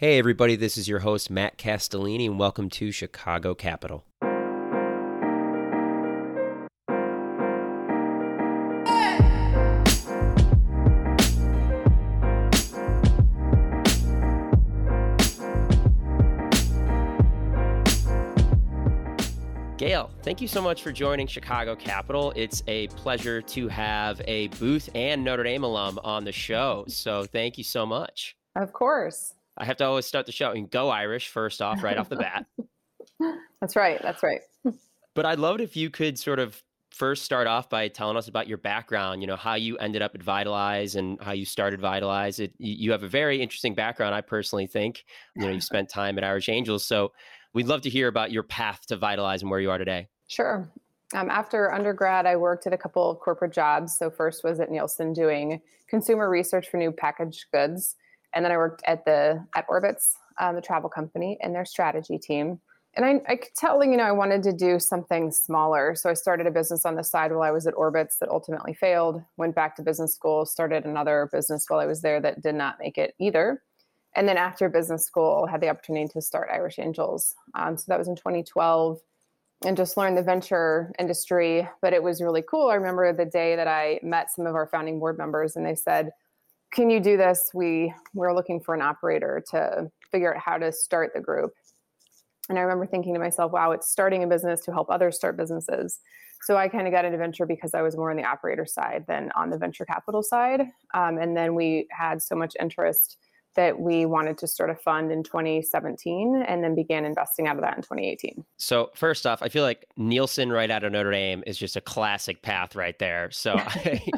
Hey, everybody, this is your host, Matt Castellini, and welcome to Chicago Capital. Gale, thank you so much for joining Chicago Capital. It's a pleasure to have a Booth and Notre Dame alum on the show. So thank you so much. Of course. I have to always start the show and go Irish first off, right off the bat. That's right. That's right. but I'd love it if you could sort of first start off by telling us about your background, you know, how you ended up at Vitalize and how you started Vitalize. It, you have a very interesting background, I personally think. You know, you spent time at Irish Angels. So we'd love to hear about your path to Vitalize and where you are today. Sure. Um, after undergrad, I worked at a couple of corporate jobs. So first was at Nielsen doing consumer research for new packaged goods and then I worked at the at Orbitz, um, the travel company, and their strategy team. And I, I could tell, you know, I wanted to do something smaller. So I started a business on the side while I was at Orbitz that ultimately failed. Went back to business school, started another business while I was there that did not make it either. And then after business school, had the opportunity to start Irish Angels. Um, so that was in 2012 and just learned the venture industry. But it was really cool. I remember the day that I met some of our founding board members, and they said, can you do this? We we're looking for an operator to figure out how to start the group. And I remember thinking to myself, wow, it's starting a business to help others start businesses. So I kind of got into venture because I was more on the operator side than on the venture capital side. Um, and then we had so much interest that we wanted to sort of fund in 2017 and then began investing out of that in 2018. So, first off, I feel like Nielsen right out of Notre Dame is just a classic path right there. So,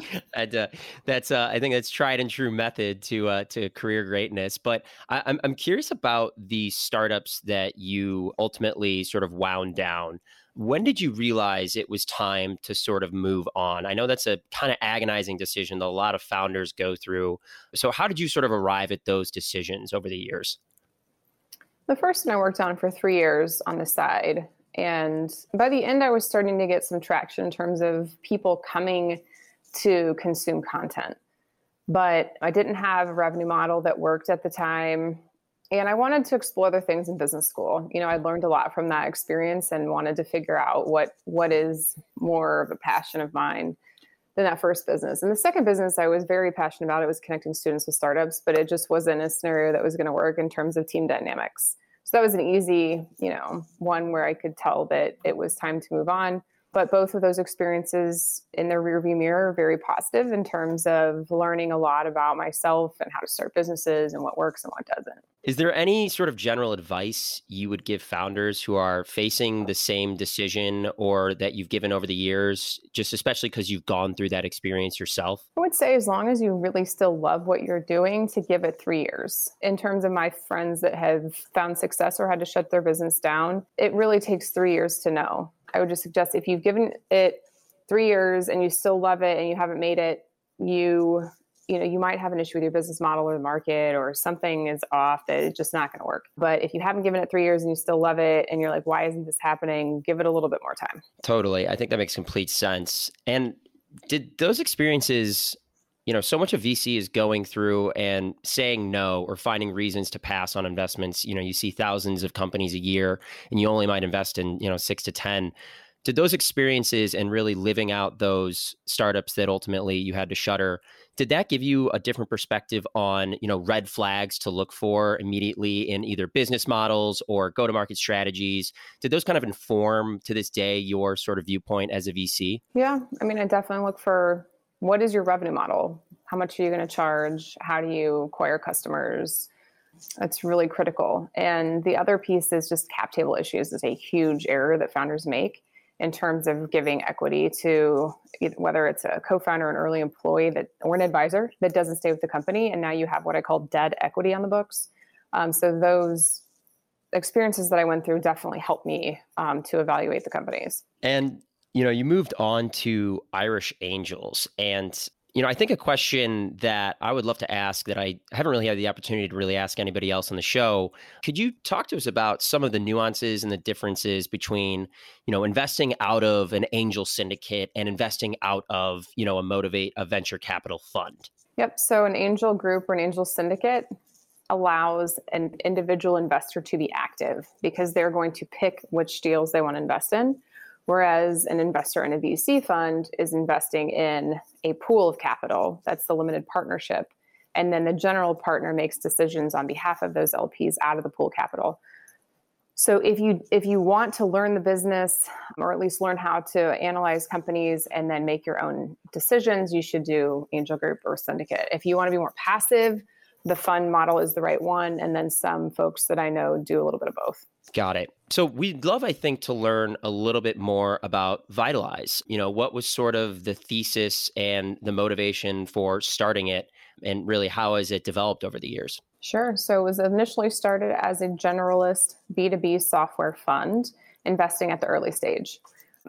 I, uh, that's uh, I think that's tried and true method to uh, to career greatness. But I, I'm I'm curious about the startups that you ultimately sort of wound down. When did you realize it was time to sort of move on? I know that's a kind of agonizing decision that a lot of founders go through. So, how did you sort of arrive at those decisions over the years? The first one I worked on for three years on the side. And by the end, I was starting to get some traction in terms of people coming to consume content. But I didn't have a revenue model that worked at the time and I wanted to explore other things in business school. You know, I learned a lot from that experience and wanted to figure out what what is more of a passion of mine than that first business. And the second business I was very passionate about. It was connecting students with startups, but it just wasn't a scenario that was going to work in terms of team dynamics. So that was an easy, you know, one where I could tell that it was time to move on but both of those experiences in the rearview mirror are very positive in terms of learning a lot about myself and how to start businesses and what works and what doesn't. Is there any sort of general advice you would give founders who are facing the same decision or that you've given over the years, just especially because you've gone through that experience yourself? I would say, as long as you really still love what you're doing, to give it three years. In terms of my friends that have found success or had to shut their business down, it really takes three years to know I would just suggest if you've given it three years and you still love it and you haven't made it, you you know you might have an issue with your business model or the market or something is off that it's just not going to work. But if you haven't given it three years and you still love it and you're like why isn't this happening? give it a little bit more time. Totally. I think that makes complete sense. And did those experiences you know so much of vc is going through and saying no or finding reasons to pass on investments. You know you see thousands of companies a year and you only might invest in you know 6 to 10 did those experiences and really living out those startups that ultimately you had to shutter did that give you a different perspective on you know red flags to look for immediately in either business models or go to market strategies? Did those kind of inform to this day your sort of viewpoint as a vc yeah i mean i definitely look for what is your revenue model? How much are you going to charge? How do you acquire customers? That's really critical. And the other piece is just cap table issues is a huge error that founders make in terms of giving equity to whether it's a co-founder, an early employee that or an advisor that doesn't stay with the company, and now you have what I call dead equity on the books. Um, so those experiences that I went through definitely helped me um, to evaluate the companies. And you know, you moved on to Irish Angels. And, you know, I think a question that I would love to ask that I haven't really had the opportunity to really ask anybody else on the show. Could you talk to us about some of the nuances and the differences between, you know, investing out of an angel syndicate and investing out of, you know, a motivate a venture capital fund? Yep. So an angel group or an angel syndicate allows an individual investor to be active because they're going to pick which deals they want to invest in. Whereas an investor in a VC fund is investing in a pool of capital, that's the limited partnership. And then the general partner makes decisions on behalf of those LPs out of the pool capital. So if you if you want to learn the business or at least learn how to analyze companies and then make your own decisions, you should do angel group or syndicate. If you want to be more passive, the fund model is the right one. And then some folks that I know do a little bit of both. Got it. So we'd love, I think, to learn a little bit more about Vitalize. You know, what was sort of the thesis and the motivation for starting it, and really how has it developed over the years? Sure. So it was initially started as a generalist B2B software fund, investing at the early stage.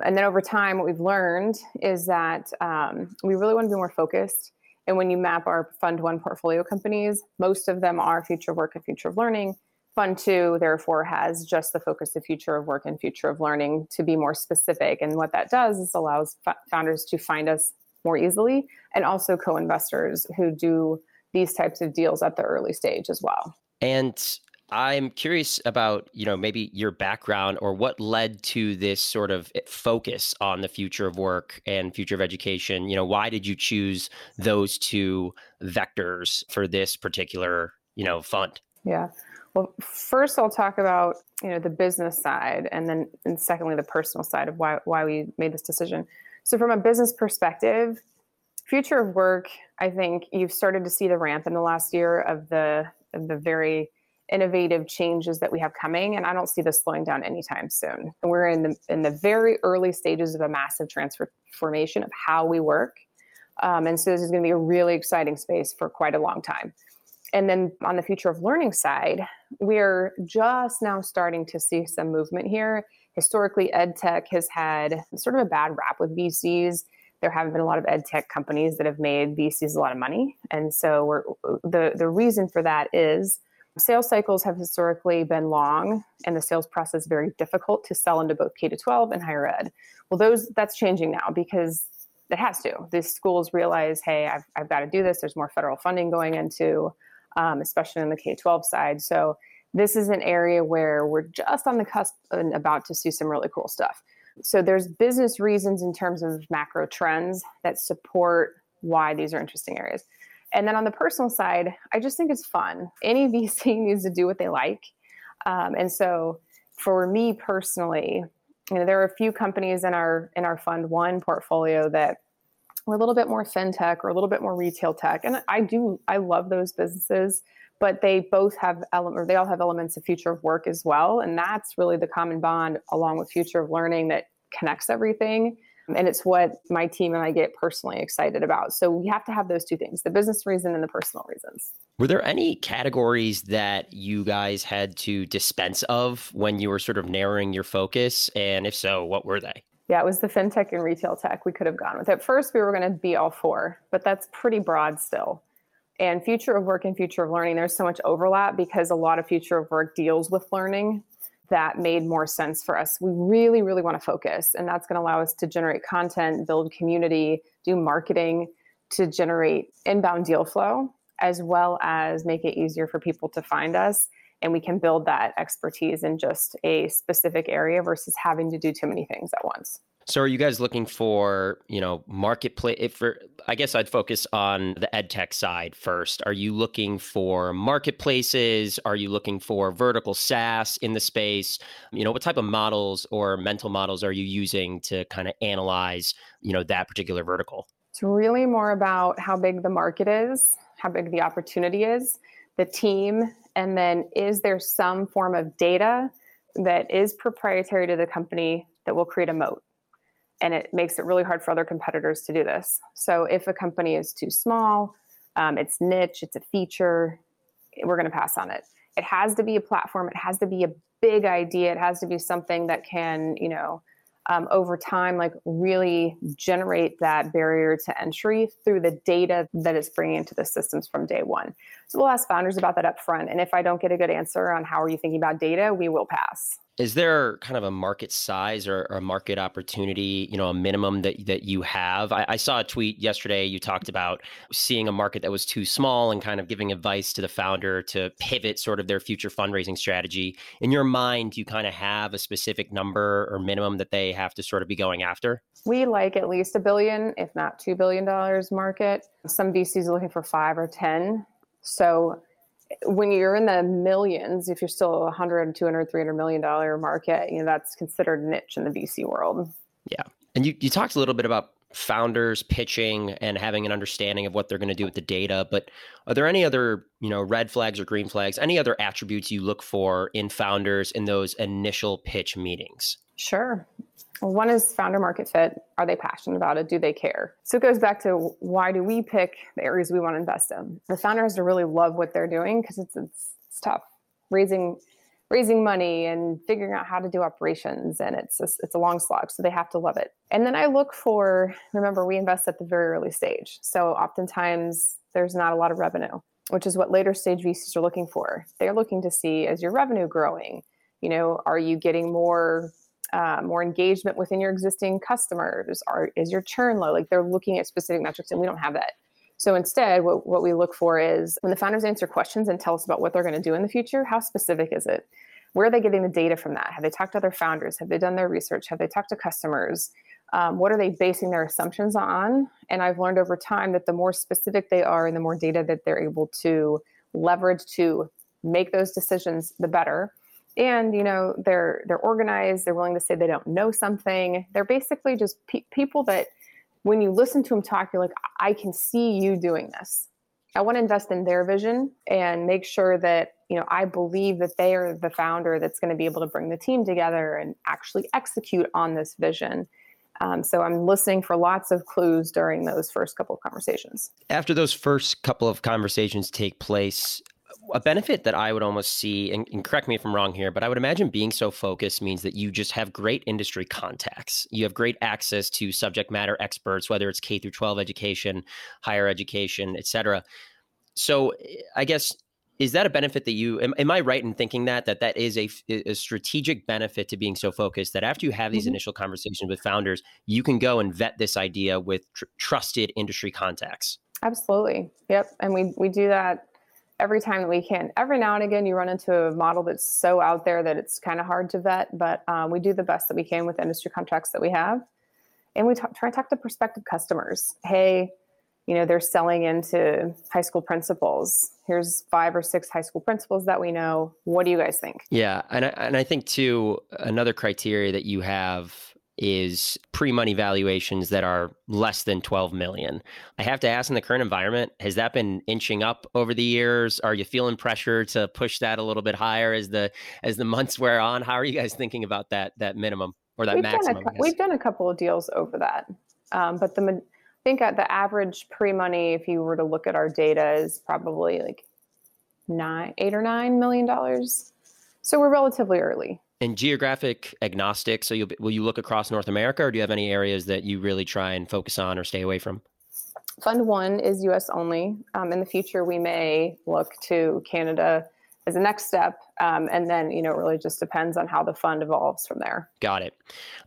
And then over time, what we've learned is that um, we really want to be more focused and when you map our Fund One portfolio companies, most of them are future of work and future of learning. Fund Two, therefore, has just the focus of future of work and future of learning to be more specific. And what that does is allows founders to find us more easily and also co investors who do these types of deals at the early stage as well. And I'm curious about, you know, maybe your background or what led to this sort of eh, focus on the future of work and future of education. You know, why did you choose those two vectors for this particular, you know, fund? Yeah. Well, first I'll talk about, you know, the business side and then and secondly the personal side of why why we made this decision. So from a business perspective, future of work, I think you've started to see the ramp in the last year of the of the very innovative changes that we have coming and i don't see this slowing down anytime soon. We're in the in the very early stages of a massive transformation of how we work. Um, and so this is going to be a really exciting space for quite a long time. And then on the future of learning side we're just now starting to see some movement here. Historically ed tech has had sort of a bad rap with vcs there haven't been a lot of ed tech companies that have made vcs a lot of money. And so the the reason for that is Sales cycles have historically been long and the sales process very difficult to sell into both K to 12 and higher ed. Well, those that's changing now because it has to. These schools realize, hey, I've, I've got to do this. There's more federal funding going into, um, especially on the K 12 side. So this is an area where we're just on the cusp and about to see some really cool stuff. So there's business reasons in terms of macro trends that support why these are interesting areas. And then on the personal side, I just think it's fun. Any VC needs to do what they like. Um, and so for me personally, you know, there are a few companies in our in our fund one portfolio that are a little bit more fintech or a little bit more retail tech. And I do I love those businesses, but they both have element or they all have elements of future of work as well. And that's really the common bond along with future of learning that connects everything and it's what my team and I get personally excited about. So we have to have those two things the business reason and the personal reasons. Were there any categories that you guys had to dispense of when you were sort of narrowing your focus? And if so, what were they? Yeah, it was the fintech and retail tech we could have gone with. At first, we were going to be all four, but that's pretty broad still. And future of work and future of learning, there's so much overlap because a lot of future of work deals with learning that made more sense for us. We really, really want to focus, and that's going to allow us to generate content, build community, do marketing to generate inbound deal flow, as well as make it easier for people to find us. And we can build that expertise in just a specific area versus having to do too many things at once. So are you guys looking for, you know, marketplace for I guess I'd focus on the ed tech side first. Are you looking for marketplaces? Are you looking for vertical SaaS in the space? You know, what type of models or mental models are you using to kind of analyze, you know, that particular vertical? It's really more about how big the market is, how big the opportunity is, the team, and then is there some form of data that is proprietary to the company that will create a moat? And it makes it really hard for other competitors to do this. So if a company is too small, um, it's niche, it's a feature, we're going to pass on it. It has to be a platform. It has to be a big idea. It has to be something that can, you know, um, over time, like really generate that barrier to entry through the data that it's bringing into the systems from day one. So we'll ask founders about that up front. And if I don't get a good answer on how are you thinking about data, we will pass. Is there kind of a market size or, or, a market opportunity you know a minimum that, that you have? I, I, saw a tweet yesterday you talked about seeing a market that was too small and kind of giving advice to the founder to pivot sort of their future fundraising strategy. In your mind do you kind of have a specific number or minimum that they have to sort of be going after? We like at least a billion if not two billion dollars market. Some vcs are looking for five or ten so when you're in the millions, if you're still 100, 200, 300 million dollar market, you know, that's considered niche in the VC world. Yeah. And you, you talked a little bit about founders pitching and having an understanding of what they're going to do with the data, but are there any other, you know, red flags or green flags, any other attributes you look for in founders in those initial pitch meetings? Sure. One is founder market fit. Are they passionate about it? Do they care? So it goes back to why do we pick the areas we want to invest in? The founder has to really love what they're doing because it's, it's, it's tough raising raising money and figuring out how to do operations and it's a, it's a long slog so they have to love it and then i look for remember we invest at the very early stage so oftentimes there's not a lot of revenue which is what later stage vcs are looking for they're looking to see is your revenue growing you know are you getting more uh, more engagement within your existing customers? Are, is your churn low? Like they're looking at specific metrics, and we don't have that. So instead, what, what we look for is when the founders answer questions and tell us about what they're going to do in the future, how specific is it? Where are they getting the data from that? Have they talked to other founders? Have they done their research? Have they talked to customers? Um, what are they basing their assumptions on? And I've learned over time that the more specific they are and the more data that they're able to leverage to make those decisions, the better and you know they're they're organized they're willing to say they don't know something. They're basically just pe- people that when you listen to them talk you're like i can see you doing this. I want to invest in their vision and make sure that you know i believe that they are the founder that's going to be able to bring the team together and actually execute on this vision. Um, so I'm listening for lots of clues during those first couple of conversations. After those first couple of conversations take place, a benefit that I would almost see, and, and, correct me if I'm wrong here, but I would imagine being so focused means that you just have great industry contacts. You have great access to subject matter experts, whether it's K through 12 education, higher education, et cetera. So I guess is that a benefit that you am, am I right in thinking that that that is a, a, strategic benefit to being so focused that after you have these mm-hmm. initial conversations with founders, you can go and vet this idea with tr- trusted industry contacts. Absolutely. Yep. And we we do that every time that we can. Every now and again, you run into a model that's so out there that it's kind of hard to vet, but um, we do the best that we can with industry contracts that we have. And we talk, try to talk to prospective customers. Hey, you know, they're selling into high school principals. Here's five or six high school principals that we know. What do you guys think? Yeah. And I, and I think, too, another criteria that you have is pre-money valuations that are less than 12 million. I have to ask in the current environment, has that been inching up over the years? Are you feeling pressure to push that a little bit higher as the as the months wear on? How are you guys thinking about that that minimum or that we've maximum? Done a, we've done a couple of deals over that. Um, but the I think at the average pre-money if you were to look at our data is probably like 9 8 or 9 million dollars. So we're relatively early and geographic agnostic. So, will you look across North America, or do you have any areas that you really try and focus on or stay away from? Fund one is U.S. only. Um, in the future, we may look to Canada as a next step, um, and then you know it really just depends on how the fund evolves from there. Got it.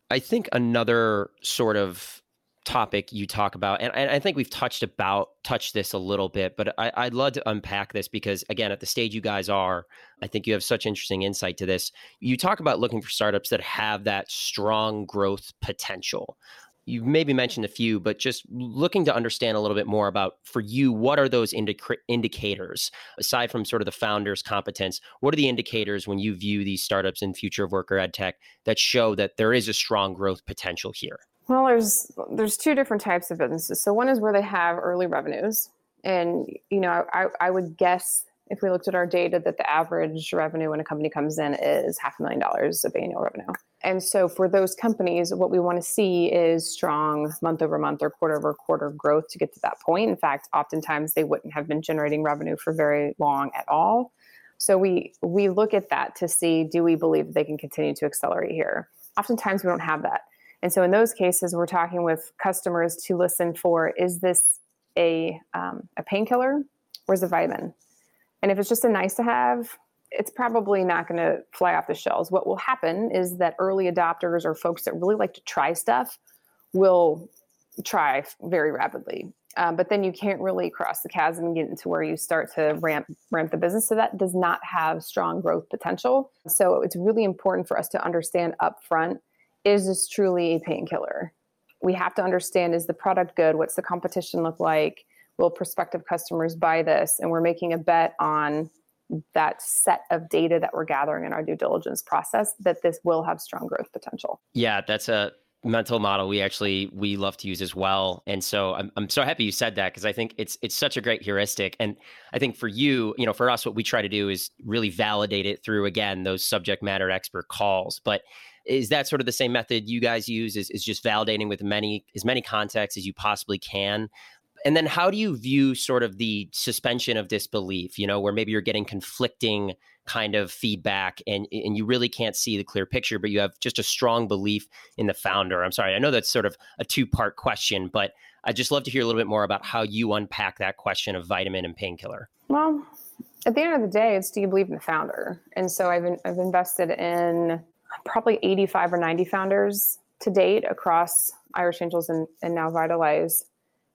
I think another sort of topic you talk about and, and, i think we've touched about touched this a little bit but I, i'd love to unpack this because again at the stage you guys are i think you have such interesting insight to this. You talk about looking for startups that have that strong growth potential. You've maybe mentioned a few but just looking to understand a little bit more about for you what are those indicators aside from sort of the founder's competence what are the indicators when you view these startups in future of work or ed tech that show that there is a strong growth potential here well, there's there's two different types of businesses. So one is where they have early revenues, and you know, I, I would guess if we looked at our data that the average revenue when a company comes in is half a million dollars of annual revenue. And so for those companies, what we want to see is strong month over month or quarter over quarter growth to get to that point. In fact, oftentimes they wouldn't have been generating revenue for very long at all. So we we look at that to see do we believe they can continue to accelerate here. Oftentimes we don't have that. And so in those cases, we're talking with customers to listen for is this a, um, a painkiller or is it vitamin? And if it's just a nice to have, it's probably not going to fly off the shelves. What will happen is that early adopters or folks that really like to try stuff will try very rapidly. Um, but then you can't really cross the chasm and get into where you start to ramp ramp the business. So that does not have strong growth potential. So it's really important for us to understand upfront: is this truly a painkiller? We have to understand: is the product good? What's the competition look like? Will prospective customers buy this? And we're making a bet on that set of data that we're gathering in our due diligence process that this will have strong growth potential. Yeah, that's a mental model we actually we love to use as well and so i'm, I'm so happy you said that because i think it's it's such a great heuristic and i think for you you know for us what we try to do is really validate it through again those subject matter expert calls but is that sort of the same method you guys use is, is just validating with many as many contexts as you possibly can? And then how do you view sort of the suspension of disbelief you know where maybe you're getting conflicting kind of feedback and and you really can't see the clear picture but you have just a strong belief in the founder? I'm sorry i know that's sort of a two part question but i'd just love to hear a little bit more about how you unpack that question of vitamin and painkiller. Well at the end of the day it's do you believe in the founder? And so i've, I've invested in probably 85 or 90 founders to date across irish angels and, and now vitalize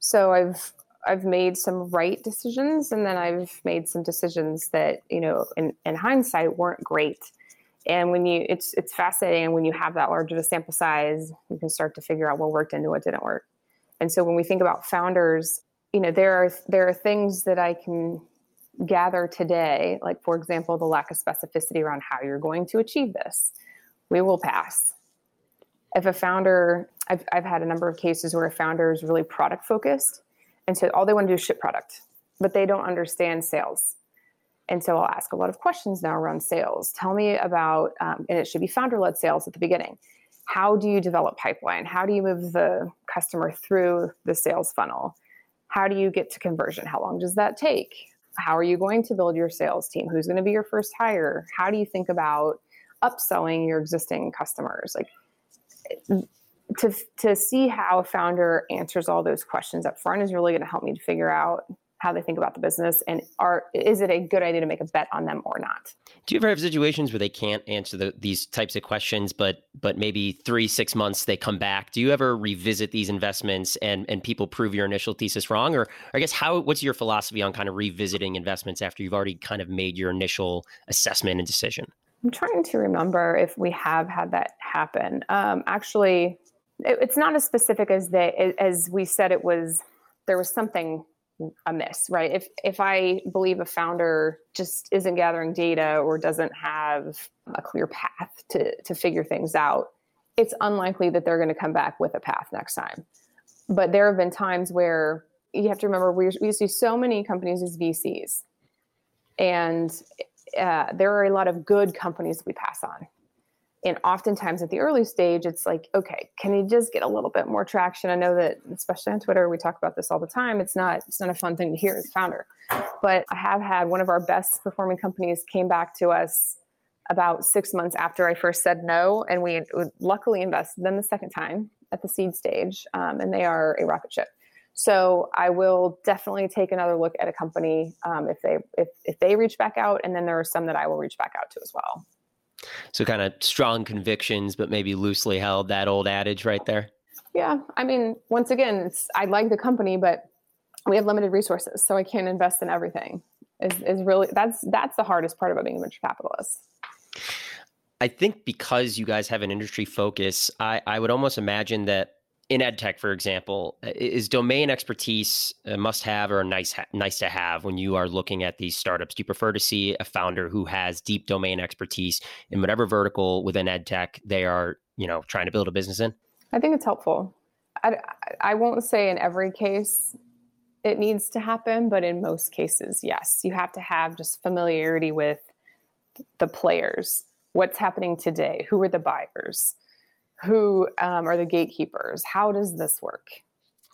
so I've I've made some right decisions and then I've made some decisions that, you know, in, in hindsight weren't great. And when you it's it's fascinating when you have that large of a sample size, you can start to figure out what worked and what didn't work. And so when we think about founders, you know, there are there are things that I can gather today, like for example, the lack of specificity around how you're going to achieve this. We will pass if a founder, I've, I've had a number of cases where a founder is really product focused. And so all they want to do is ship product, but they don't understand sales. And so I'll ask a lot of questions now around sales. Tell me about, um, and it should be founder led sales at the beginning. How do you develop pipeline? How do you move the customer through the sales funnel? How do you get to conversion? How long does that take? How are you going to build your sales team? Who's going to be your first hire? How do you think about upselling your existing customers? Like to to see how a founder answers all those questions up front is really going to help me to figure out how they think about the business and are is it a good idea to make a bet on them or not? Do you ever have situations where they can't answer the, these types of questions but but maybe three six months they come back? Do you ever revisit these investments and and people prove your initial thesis wrong? Or, or i guess how what's your philosophy on kind of revisiting investments after you've already kind of made your initial assessment and decision I'm trying to remember if we have had that happen. Um, actually, it, it's not as specific as they as we said it was. There was something amiss, right? If if I believe a founder just isn't gathering data or doesn't have a clear path to to figure things out, it's unlikely that they're going to come back with a path next time. But there have been times where you have to remember we, we see so many companies as VCs, and uh, there are a lot of good companies we pass on. And oftentimes at the early stage, it's like, okay, can you just get a little bit more traction? I know that, especially on Twitter, we talk about this all the time. It's not, it's not a fun thing to hear as founder. But I have had one of our best performing companies came back to us about six months after I first said no, and we luckily invested them the second time at the seed stage, um, and they are a rocket ship. So I will definitely take another look at a company um, if they if if they reach back out, and then there are some that I will reach back out to as well. So kind of strong convictions, but maybe loosely held. That old adage, right there. Yeah, I mean, once again, it's I like the company, but we have limited resources, so I can't invest in everything. Is is really that's that's the hardest part about being a venture capitalist. I think because you guys have an industry focus, I, I would almost imagine that in ed tech, for example, uh, is domain expertise a must have or a nice ha- nice to have when you are looking at these startups? Do you prefer to see a founder who has deep domain expertise in whatever vertical within ed tech they are, you know, trying to build a business in? I think it's helpful. I, I won't say in every case it needs to happen, but in most cases, yes. You have to have just familiarity with the players, what's happening today, who are the buyers who um, are the gatekeepers? How does this work?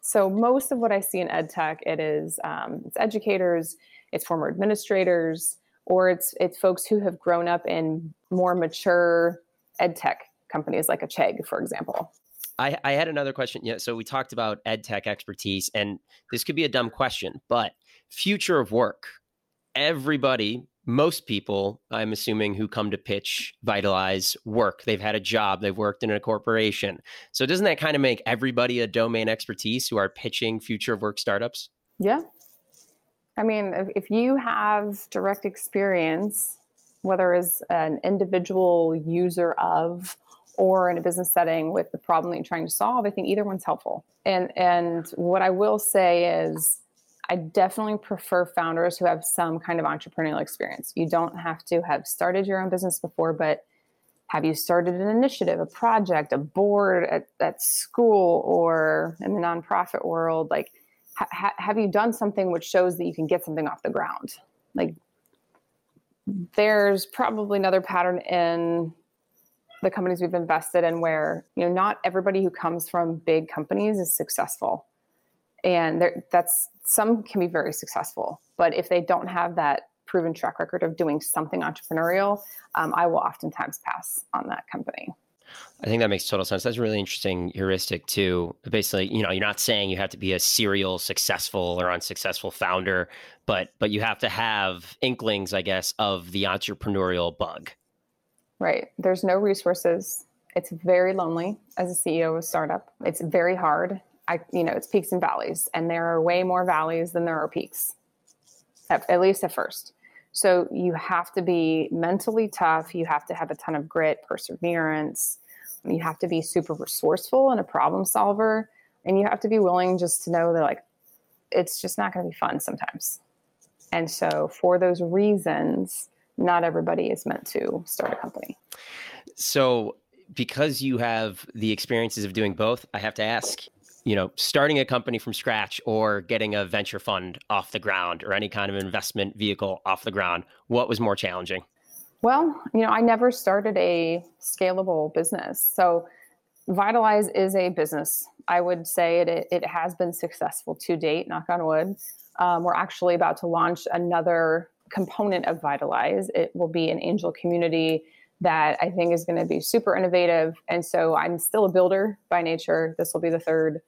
So most of what i see in ed tech it is um, it's educators it's former administrators or it's it's folks who have grown up in more mature ed tech companies like a chegg for example. I, I had another question. Yeah, so we talked about ed tech expertise, and this could be a dumb question, but future of work everybody, most people, I'm assuming, who come to pitch Vitalize work. They've had a job, they've worked in a corporation. So doesn't that kind of make everybody a domain expertise who are pitching future of work startups? Yeah. I mean, if, if you have direct experience, whether as an individual user of or in a business setting with the problem that you're trying to solve, I think either one's helpful. And and what I will say is I definitely prefer founders who have some kind of entrepreneurial experience. You don't have to have started your own business before, but have you started an initiative, a project, a board at, at school or in the nonprofit world? Like, ha- have you done something which shows that you can get something off the ground? Like, there's probably another pattern in the companies we've invested in where you know not everybody who comes from big companies is successful and that's some can be very successful but if they don't have that proven track record of doing something entrepreneurial um, i will oftentimes pass on that company I think that makes total sense. That's a really interesting heuristic too. Basically, you know, you're not saying you have to be a serial successful or unsuccessful founder, but but you have to have inklings, I guess, of the entrepreneurial bug. Right. There's no resources. It's very lonely as a CEO of a startup. It's very hard. I, you know, it's peaks and valleys, and there are way more valleys than there are peaks, at, at least at first. So you have to be mentally tough. You have to have a ton of grit, perseverance. You have to be super resourceful and a problem solver. And you have to be willing just to know that, like, it's just not going to be fun sometimes. And so, for those reasons, not everybody is meant to start a company. So, because you have the experiences of doing both, I have to ask you know, starting a company from scratch or getting a venture fund off the ground or any kind of investment vehicle off the ground, what was more challenging? Well, you know, I never started a scalable business. So Vitalize is a business. I would say it, it has been successful to date, knock on wood. Um, we're actually about to launch another component of Vitalize. It will be an angel community that I think is going to be super innovative. And so I'm still a builder by nature. This will be the third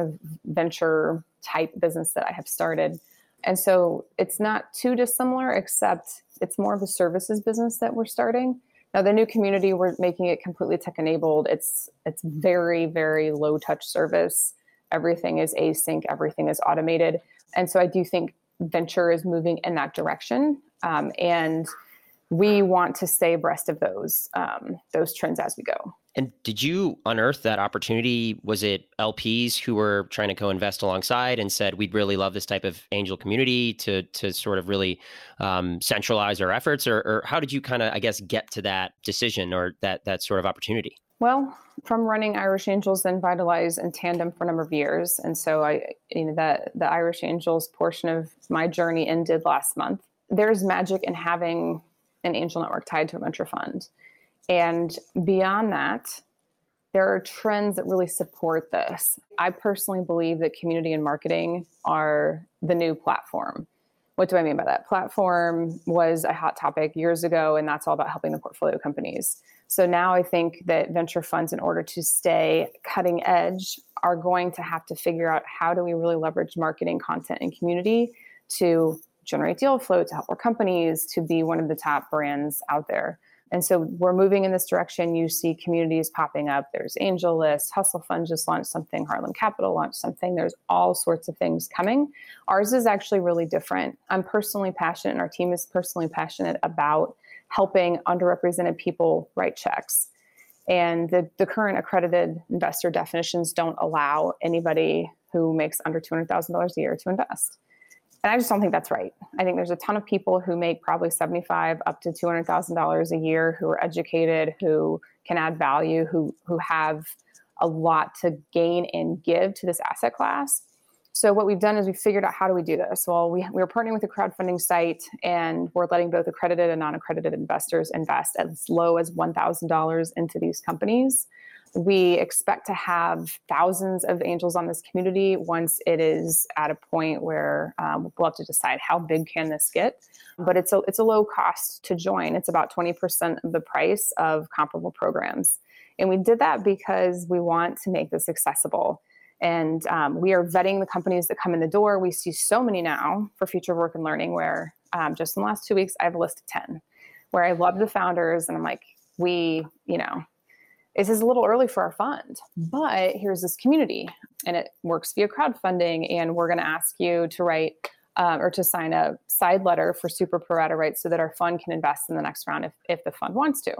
of venture type business that I have started. And so it's not too dissimilar, except it's more of a services business that we're starting. Now the new community, we're making it completely tech enabled. It's it's very, very low touch service. Everything is async, everything is automated. And so I do think venture is moving in that direction. Um, and we want to stay abreast of those um, those trends as we go. And did you unearth that opportunity? Was it LPs who were trying to co-invest alongside and said we'd really love this type of angel community to to sort of really um, centralize our efforts, or, or how did you kind of I guess get to that decision or that that sort of opportunity? Well, from running Irish Angels and Vitalize in tandem for a number of years, and so I, you know, that the Irish Angels portion of my journey ended last month. There's magic in having an angel network tied to a venture fund. And beyond that, there are trends that really support this. I personally believe that community and marketing are the new platform. What do I mean by that? Platform was a hot topic years ago, and that's all about helping the portfolio companies. So now I think that venture funds, in order to stay cutting edge, are going to have to figure out how do we really leverage marketing, content, and community to generate deal flow, to help our companies, to be one of the top brands out there. And so we're moving in this direction. You see communities popping up. There's Angel List, Hustle Fund just launched something, Harlem Capital launched something. There's all sorts of things coming. Ours is actually really different. I'm personally passionate, and our team is personally passionate about helping underrepresented people write checks. And the, the current accredited investor definitions don't allow anybody who makes under $200,000 a year to invest. And I just don't think that's right. I think there's a ton of people who make probably 75 up to $200,000 a year who are educated, who can add value, who who have a lot to gain and give to this asset class. So what we've done is we've figured out how do we do this? Well, we, we are partnering with a crowdfunding site and we're letting both accredited and non-accredited investors invest as low as $1,000 into these companies. We expect to have thousands of angels on this community once it is at a point where um, we'll have to decide how big can this get. But it's a it's a low cost to join. It's about twenty percent of the price of comparable programs, and we did that because we want to make this accessible. And um, we are vetting the companies that come in the door. We see so many now for future work and learning where um, just in the last two weeks, I have a list of 10 where I love the founders and I'm like, we, you know, this is a little early for our fund, but here's this community and it works via crowdfunding. And we're going to ask you to write um, or to sign a side letter for super pro rata rights so that our fund can invest in the next round if, if the fund wants to.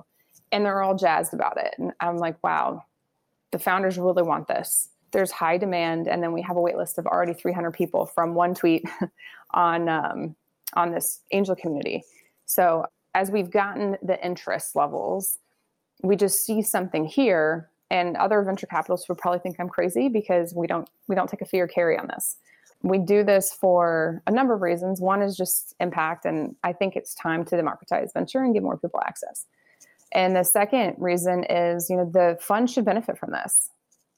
And they're all jazzed about it. And I'm like, wow, the founders really want this. There's high demand. And then we have a wait list of already 300 people from one tweet on, um, on this angel community. So as we've gotten the interest levels, we just see something here and other venture capitalists would probably think I'm crazy because we don't we don't take a fee or carry on this. We do this for a number of reasons. One is just impact, and I think it's time to democratize venture and give more people access. And the second reason is, you know, the fund should benefit from this.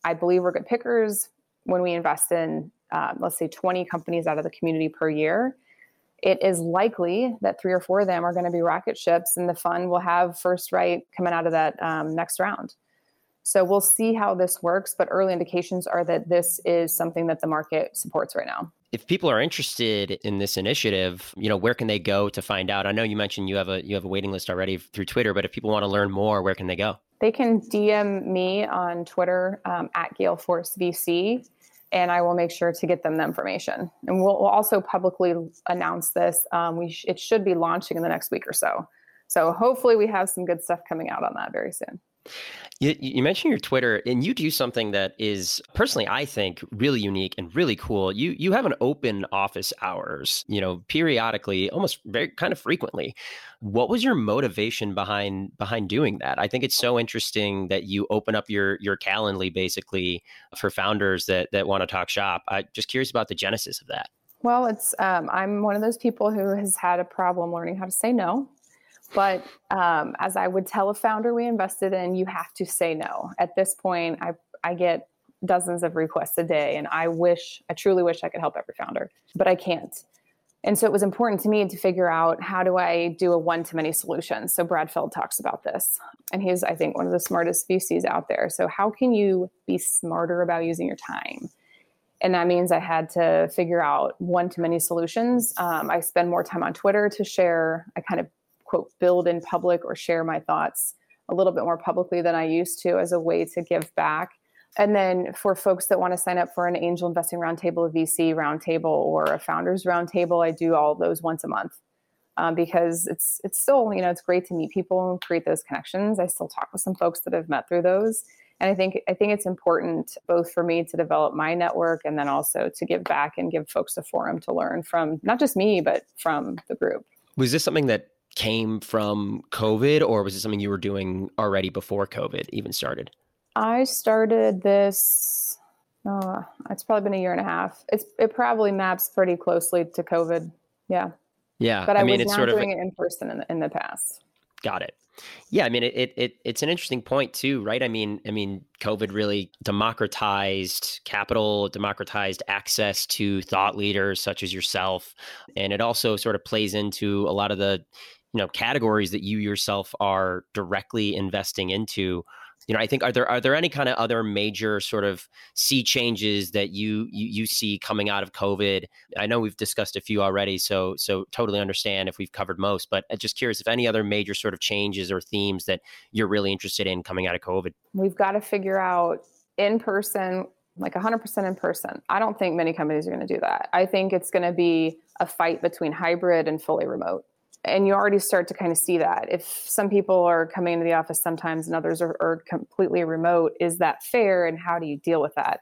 I believe we're good pickers when we invest in, uh, let's say, 20 companies out of the community per year it is likely that three or four of them are going to be rocket ships, and the fund will have first right coming out of that um, next round. So we'll see how this works, but early indications are that this is something that the market supports right now. If people are interested in this initiative, you know, where can they go to find out? I know you mentioned you have a you have a waiting list already through Twitter, but if people want to learn more, where can they go? They can DM me on Twitter um, at Gale Force VC and I will make sure to get them the information. And we'll, we'll also publicly announce this. Um, we sh- it should be launching in the next week or so. So hopefully we have some good stuff coming out on that very soon. You, you, mentioned your Twitter, and you do something that is personally, I think, really unique and really cool. You you have an open office hours, you know, periodically, almost very kind of frequently. What was your motivation behind behind doing that? I think it's so interesting that you open up your your Calendly basically for founders that that want to talk shop. I'm just curious about the genesis of that. Well, it's um, I'm one of those people who has had a problem learning how to say no. But um, as I would tell a founder we invested in, you have to say no. At this point, I, I get dozens of requests a day, and I wish, I truly wish I could help every founder, but I can't. And so it was important to me to figure out how do I do a one to many solution. So Brad Feld talks about this, and he's, I think, one of the smartest VCs out there. So, how can you be smarter about using your time? and that means I had to figure out one to many solutions. Um, I spend more time on Twitter to share. I kind of quote build in public or share my thoughts a little bit more publicly than I used to as a way to give back. And then for folks that want to sign up for an angel investing roundtable, a VC roundtable, or a founders roundtable, I do all those once a month um, because it's it's still you know it's great to meet people and create those connections. I still talk with some folks that I've met through those, and I think I think it's important both for me to develop my network and then also to give back and give folks a forum to learn from not just me but from the group. Was this something that came from COVID, or was it something you were doing already before COVID even started? I started this. Oh, it's probably been a year and a half. It's it probably maps pretty closely to COVID. Yeah. Yeah. But I, I mean, was not doing of, it in person in the, in the past. Got it. Yeah, I mean it, it it's an interesting point too, right? I mean, I mean, COVID really democratized capital, democratized access to thought leaders such as yourself, and it also sort of plays into a lot of the you know categories that you yourself are directly investing into you know i think are there are there any kind of other major sort of sea changes that you, you you see coming out of covid? I know we've discussed a few already so so totally understand if we've covered most but uh, just curious if any other major sort of changes or themes that you're really interested in coming out of covid? We've got to figure out in person like 100% in person. I don't think many companies are going to do that. I think it's going to be a fight between hybrid and fully remote and you already start to kind of see that. If some people are coming into the office sometimes and others are, are, completely remote is that fair and how do you deal with that?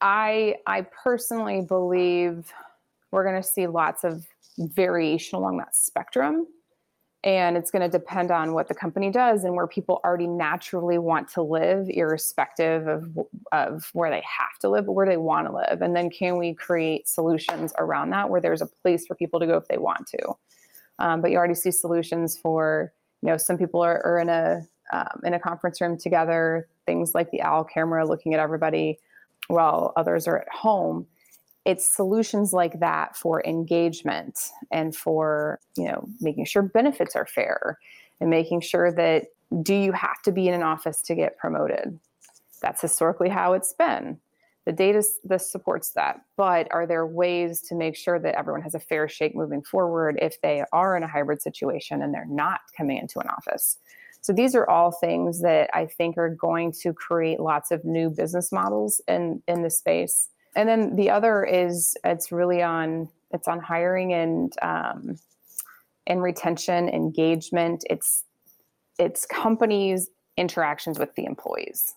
I i personally believe we're going to see lots of variation along that spectrum and it's going to depend on what the company does and where people already naturally want to live irrespective of, of where they have to live but where they want to live. And then can we create solutions around that where there's a place for people to go if they want to um, but you already see solutions for, you know, some people are, are in a um, in a conference room together, things like the owl camera looking at everybody while others are at home. It's solutions like that for engagement and for, you know, making sure benefits are fair and making sure that do you have to be in an office to get promoted? That's historically how it's been. The data this supports that, but are there ways to make sure that everyone has a fair shake moving forward if they are in a hybrid situation and they're not coming into an office? So these are all things that I think are going to create lots of new business models in in the space. And then the other is it's really on it's on hiring and um, and retention, engagement. It's it's companies' interactions with the employees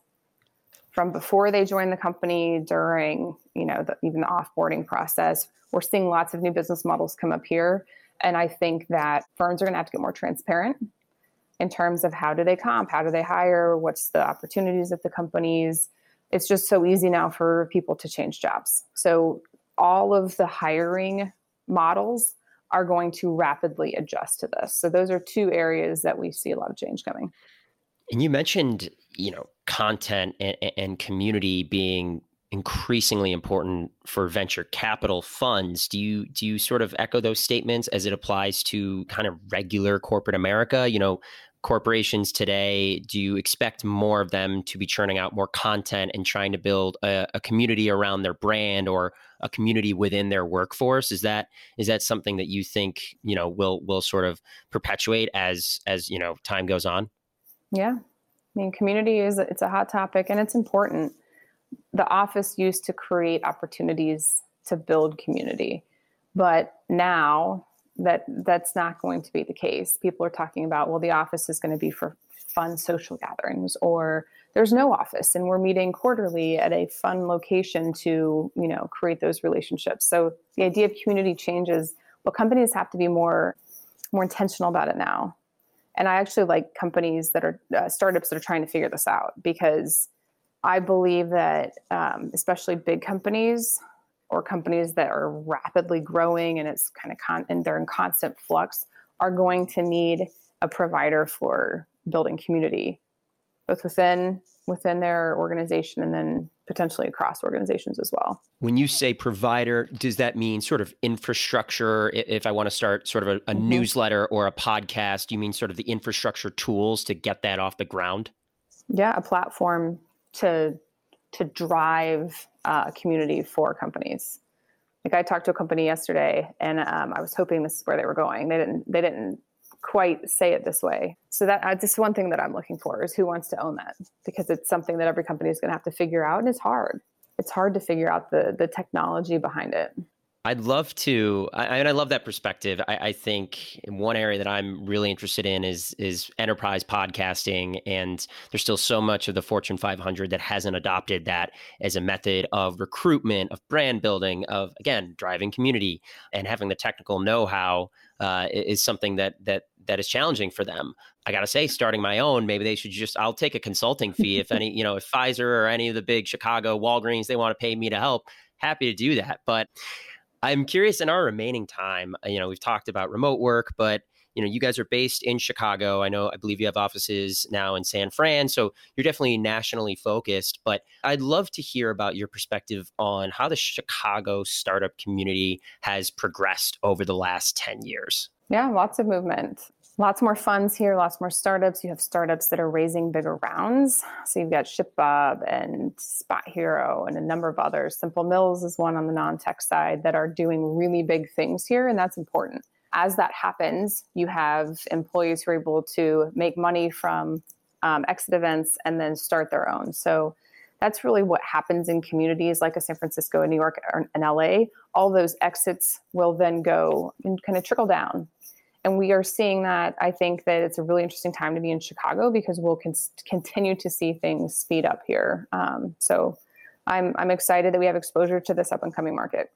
from before they join the company, during you know the, even the offboarding process. We're seeing lots of new business models come up here, and I think that firms are going to have to get more transparent in terms of how do they comp, how do they hire, what's the opportunities at the companies. It's just so easy now for people to change jobs. So all of the hiring models are going to rapidly adjust to this. So those are two areas that we see a lot of change coming. And you mentioned, you know, content and, and community being increasingly important for venture capital funds. Do you do you sort of echo those statements as it applies to kind of regular corporate America? You know, corporations today, do you expect more of them to be churning out more content and trying to build a, a, community around their brand or a community within their workforce? Is that is that something that you think you know will will sort of perpetuate as as you know time goes on? Yeah, I mean, community is it's a hot topic and it's important. The office used to create opportunities to build community, but now that that's not going to be the case. People are talking about, well, the office is going to be for fun social gatherings, or there's no office and we're meeting quarterly at a fun location to, you know, create those relationships. So the idea of community changes. Well, companies have to be more more intentional about it now. And I actually like companies that are uh, startups that are trying to figure this out because I believe that, um, especially big companies, or companies that are rapidly growing and it's kind of con- and they're in constant flux are going to need a provider for building community both within within their organization and then potentially across organizations as well. When you say provider, does that mean sort of infrastructure? If I want to start sort of a, a mm-hmm. newsletter or a podcast, you mean sort of the infrastructure tools to get that off the ground? Yeah, a platform to to drive uh, community for companies. Like I talked to a company yesterday, and um, I was hoping this is where they were going. They didn't. They didn't quite say it this way. So that uh, just one thing that I'm looking for is who wants to own that because it's something that every company is going to have to figure out, and it's hard. It's hard to figure out the the technology behind it. I'd love to, I, and I love that perspective. I, I, think one area that I'm really interested in is is enterprise podcasting, and there's still so much of the Fortune 500 that hasn't adopted that as a method of recruitment, of brand building, of again driving community, and having the technical know-how uh, is something that that that is challenging for them. I got to say, starting my own, maybe they should just, I'll take a consulting fee if any, you know, if Pfizer or any of the big Chicago Walgreens, they want to pay me to help, happy to do that. But I'm curious in our remaining time, you know, we've talked about remote work, but you know, you guys are based in Chicago. I know, I believe you have offices now in San Fran, so you're definitely nationally focused. But I'd love to hear about your perspective on how the Chicago startup community has progressed over the last 10 years. Yeah, lots of movement lots more funds here, lots more startups. You have startups that are raising bigger rounds. So you've got ShipBob and SpotHero and a number of others. Simple Mills is one on the non tech side that are doing really big things here, and that's important. As that happens, you have employees who are able to make money from um, exit events and then start their own. So that's really what happens in communities like a San Francisco and New York and LA. All those exits will then go and kind of trickle down and we are seeing that i think that it's a really interesting time to be in chicago because we'll con- continue to see things speed up here um, so I'm, I'm excited that we have exposure to this up and coming market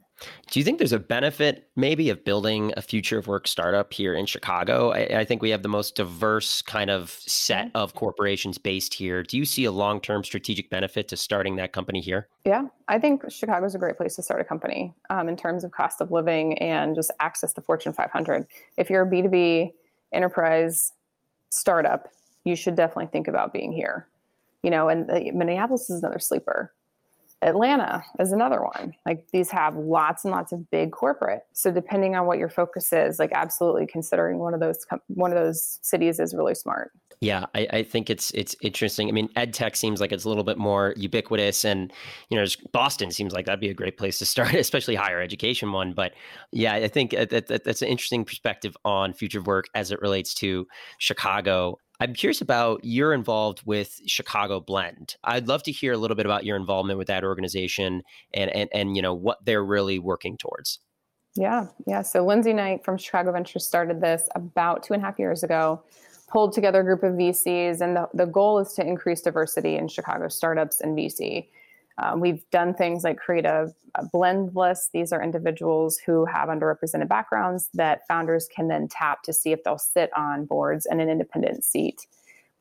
do you think there's a benefit maybe of building a future of work startup here in Chicago? I, I, think we have the most diverse kind of set mm-hmm. of corporations based here. Do you see a long term strategic benefit to starting that company here? Yeah, I think Chicago is a great place to start a company um, in terms of cost of living and just access to Fortune 500. If you're a B2B enterprise startup, you should definitely think about being here. You know, and uh, Minneapolis is another sleeper Atlanta is another one. Like these have lots and lots of big corporate. So depending on what your focus is, like absolutely considering one of those one of those cities is really smart. Yeah, I, I, think it's it's interesting. I mean, ed tech seems like it's a little bit more ubiquitous, and you know, Boston seems like that'd be a great place to start, especially higher education one. But yeah, I think that, that, that's an interesting perspective on future work as it relates to Chicago. I'm curious about you're involved with Chicago Blend. I'd love to hear a little bit about your involvement with that organization and and and you know what they're really working towards. Yeah, yeah. So Lindsay Knight from Chicago Ventures started this about two and a half years ago pulled together a group of VCs, and the, the goal is to increase diversity in Chicago startups and VC. Um, we've done things like create a, a, blend list. These are individuals who have underrepresented backgrounds that founders can then tap to see if they'll sit on boards in an independent seat.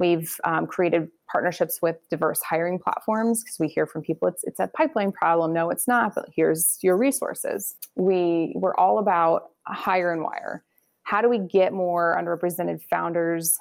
We've um, created partnerships with diverse hiring platforms because we hear from people it's it's a pipeline problem. No, it's not. But here's your resources. We we're all about hire and wire how do we get more underrepresented founders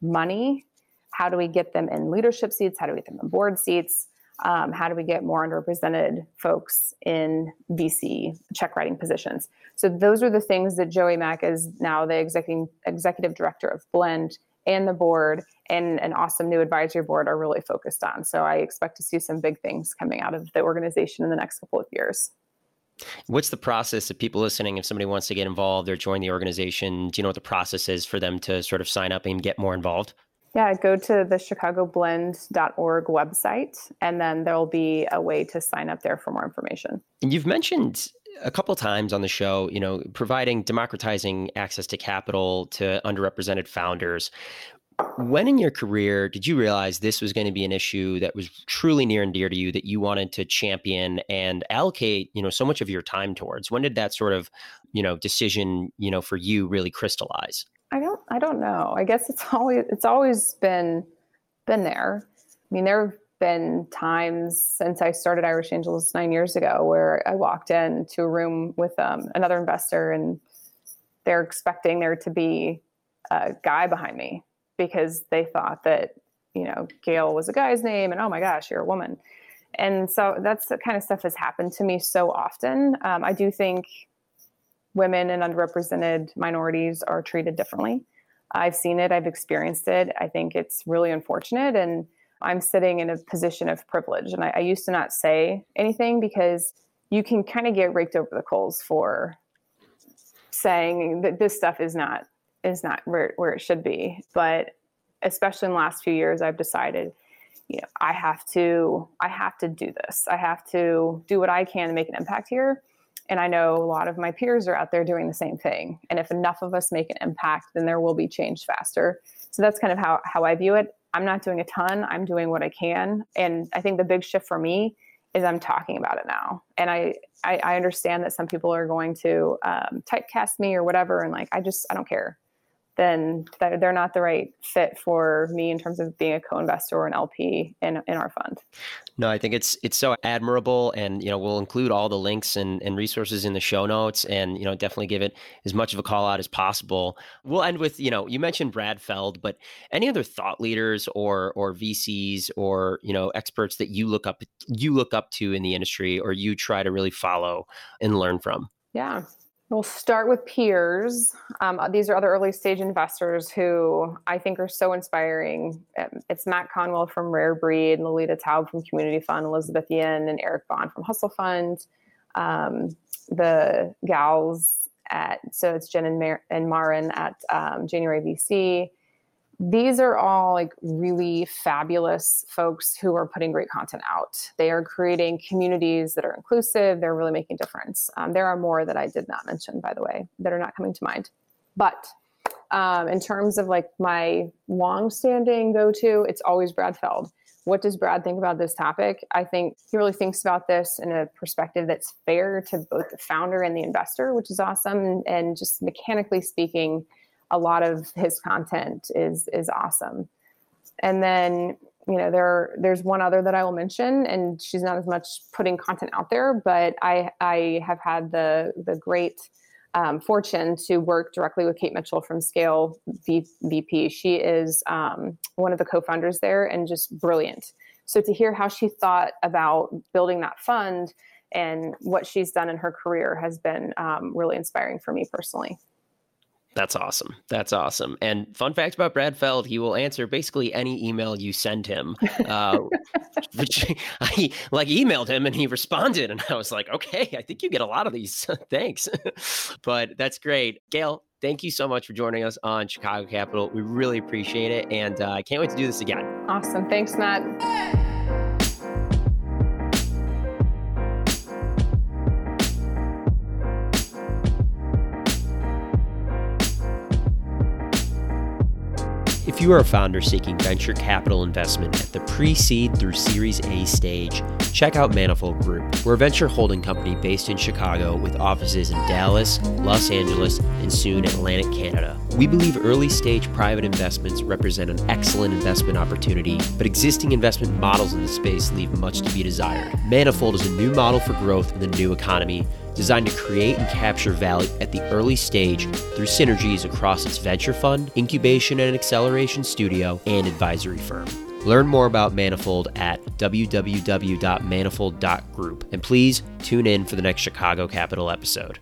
money? How do we get them in leadership seats? How do we get them in board seats? Um, how do we get more underrepresented folks in VC check writing positions? So those are the things that Joey Mack is now the executive executive director of Blend and the board and an awesome new advisory board are really focused on. So I expect to see some big things coming out of the organization in the next couple of years. What's the process of people listening? If somebody wants to get involved or join the organization, do you know what the process is for them to sort of sign up and get more involved? Yeah, go to the chicagoblend.org website, and then there'll be a way to sign up there for more information. And you've mentioned a couple times on the show, you know, providing democratizing access to capital to underrepresented founders when in your career did you realize this was going to be an issue that was truly near and dear to you that you wanted to champion and allocate you know so much of your time towards? When did that sort of you know decision you know for you really crystallize? I don't i don't know. I guess it's always it's always been been there. I mean there have been times since i started irish angels nine years ago where i walked into a room with um, another investor and they're expecting there to be a guy behind me because they thought that you know Gale was a guy's name and oh my gosh you're a woman. And so that's the kind of stuff has happened to me so often. Um, i do think women and underrepresented minorities are treated differently. I've seen it. I've experienced it. I think it's really unfortunate. And i'm sitting in a position of privilege. And i, I used to not say anything because you can kind of get raked over the coals for saying that this stuff is not is not where, where it should be. But especially in the last few years, I've decided, you know, I have to, I have to do this. I have to do what I can to make an impact here. And I know a lot of my peers are out there doing the same thing. And if enough of us make an impact, then there will be change faster. So that's kind of how, how I view it. I'm not doing a ton, I'm doing what I can. And I think the big shift for me is I'm talking about it now. And I, I, I understand that some people are going to um, typecast me or whatever. And like, I just, I don't care then they're not the right fit for me in terms of being a co-investor or an LP in, in our fund. No, I think it's it's so admirable, and you know we'll include all the links and, and resources in the show notes, and you know definitely give it as much of a call out as possible. We'll end with you know you mentioned Brad Feld, but any other thought leaders or or VCs or you know experts that you look up you look up to in the industry or you try to really follow and learn from. Yeah, We'll start with peers. Um, these are other early stage investors who I think are so inspiring. Um, it's Mac Conwell from Rare Breed, Lolita Taub from Community Fund, Elizabeth Yin and Eric Bahn from Hustle Fund. Um, the gals at, so it's Jen and, Mar- and Maren at um, January VC these are all like really fabulous folks who are putting great content out. They are creating communities that are inclusive. They're really making difference. Um, there are more that I did not mention, by the way, that are not coming to mind. But um, in terms of like my long-standing go-to, it's always Brad Feld. What does Brad think about this topic? I think he really thinks about this in a perspective that's fair to both the founder and the investor, which is awesome. And just mechanically speaking, a lot of his content is is awesome. And then you know there there's one other that I will mention, and she's not as much putting content out there, but I I have had the the great um, fortune to work directly with Kate Mitchell from Scale v- VP. She is um, one of the co-founders there and just brilliant. So to hear how she thought about building that fund and what she's done in her career has been um, really inspiring for me personally. That's awesome. That's awesome. And fun fact about Brad Feld, he will answer basically any email you send him. Uh, which I like emailed him and he responded, and I was like, okay, I think you get a lot of these. Thanks. but that's great. Gale, thank you so much for joining us on Chicago Capital. We really appreciate it. And uh, I can't wait to do this again. Awesome. Thanks, Matt. If you are a founder seeking venture capital investment at the pre seed through Series A stage, check out Manifold Group. We're a venture holding company based in Chicago with offices in Dallas, Los Angeles, and soon Atlantic Canada. We believe early stage private investments represent an excellent investment opportunity, but existing investment models in the space leave much to be desired. Manifold is a new model for growth in the new economy designed to create and capture value at the early stage through synergies across its venture fund, incubation and acceleration studio, and advisory firm. Learn more about Manifold at www.manifold.group. And please tune in for the next Chicago Capital episode.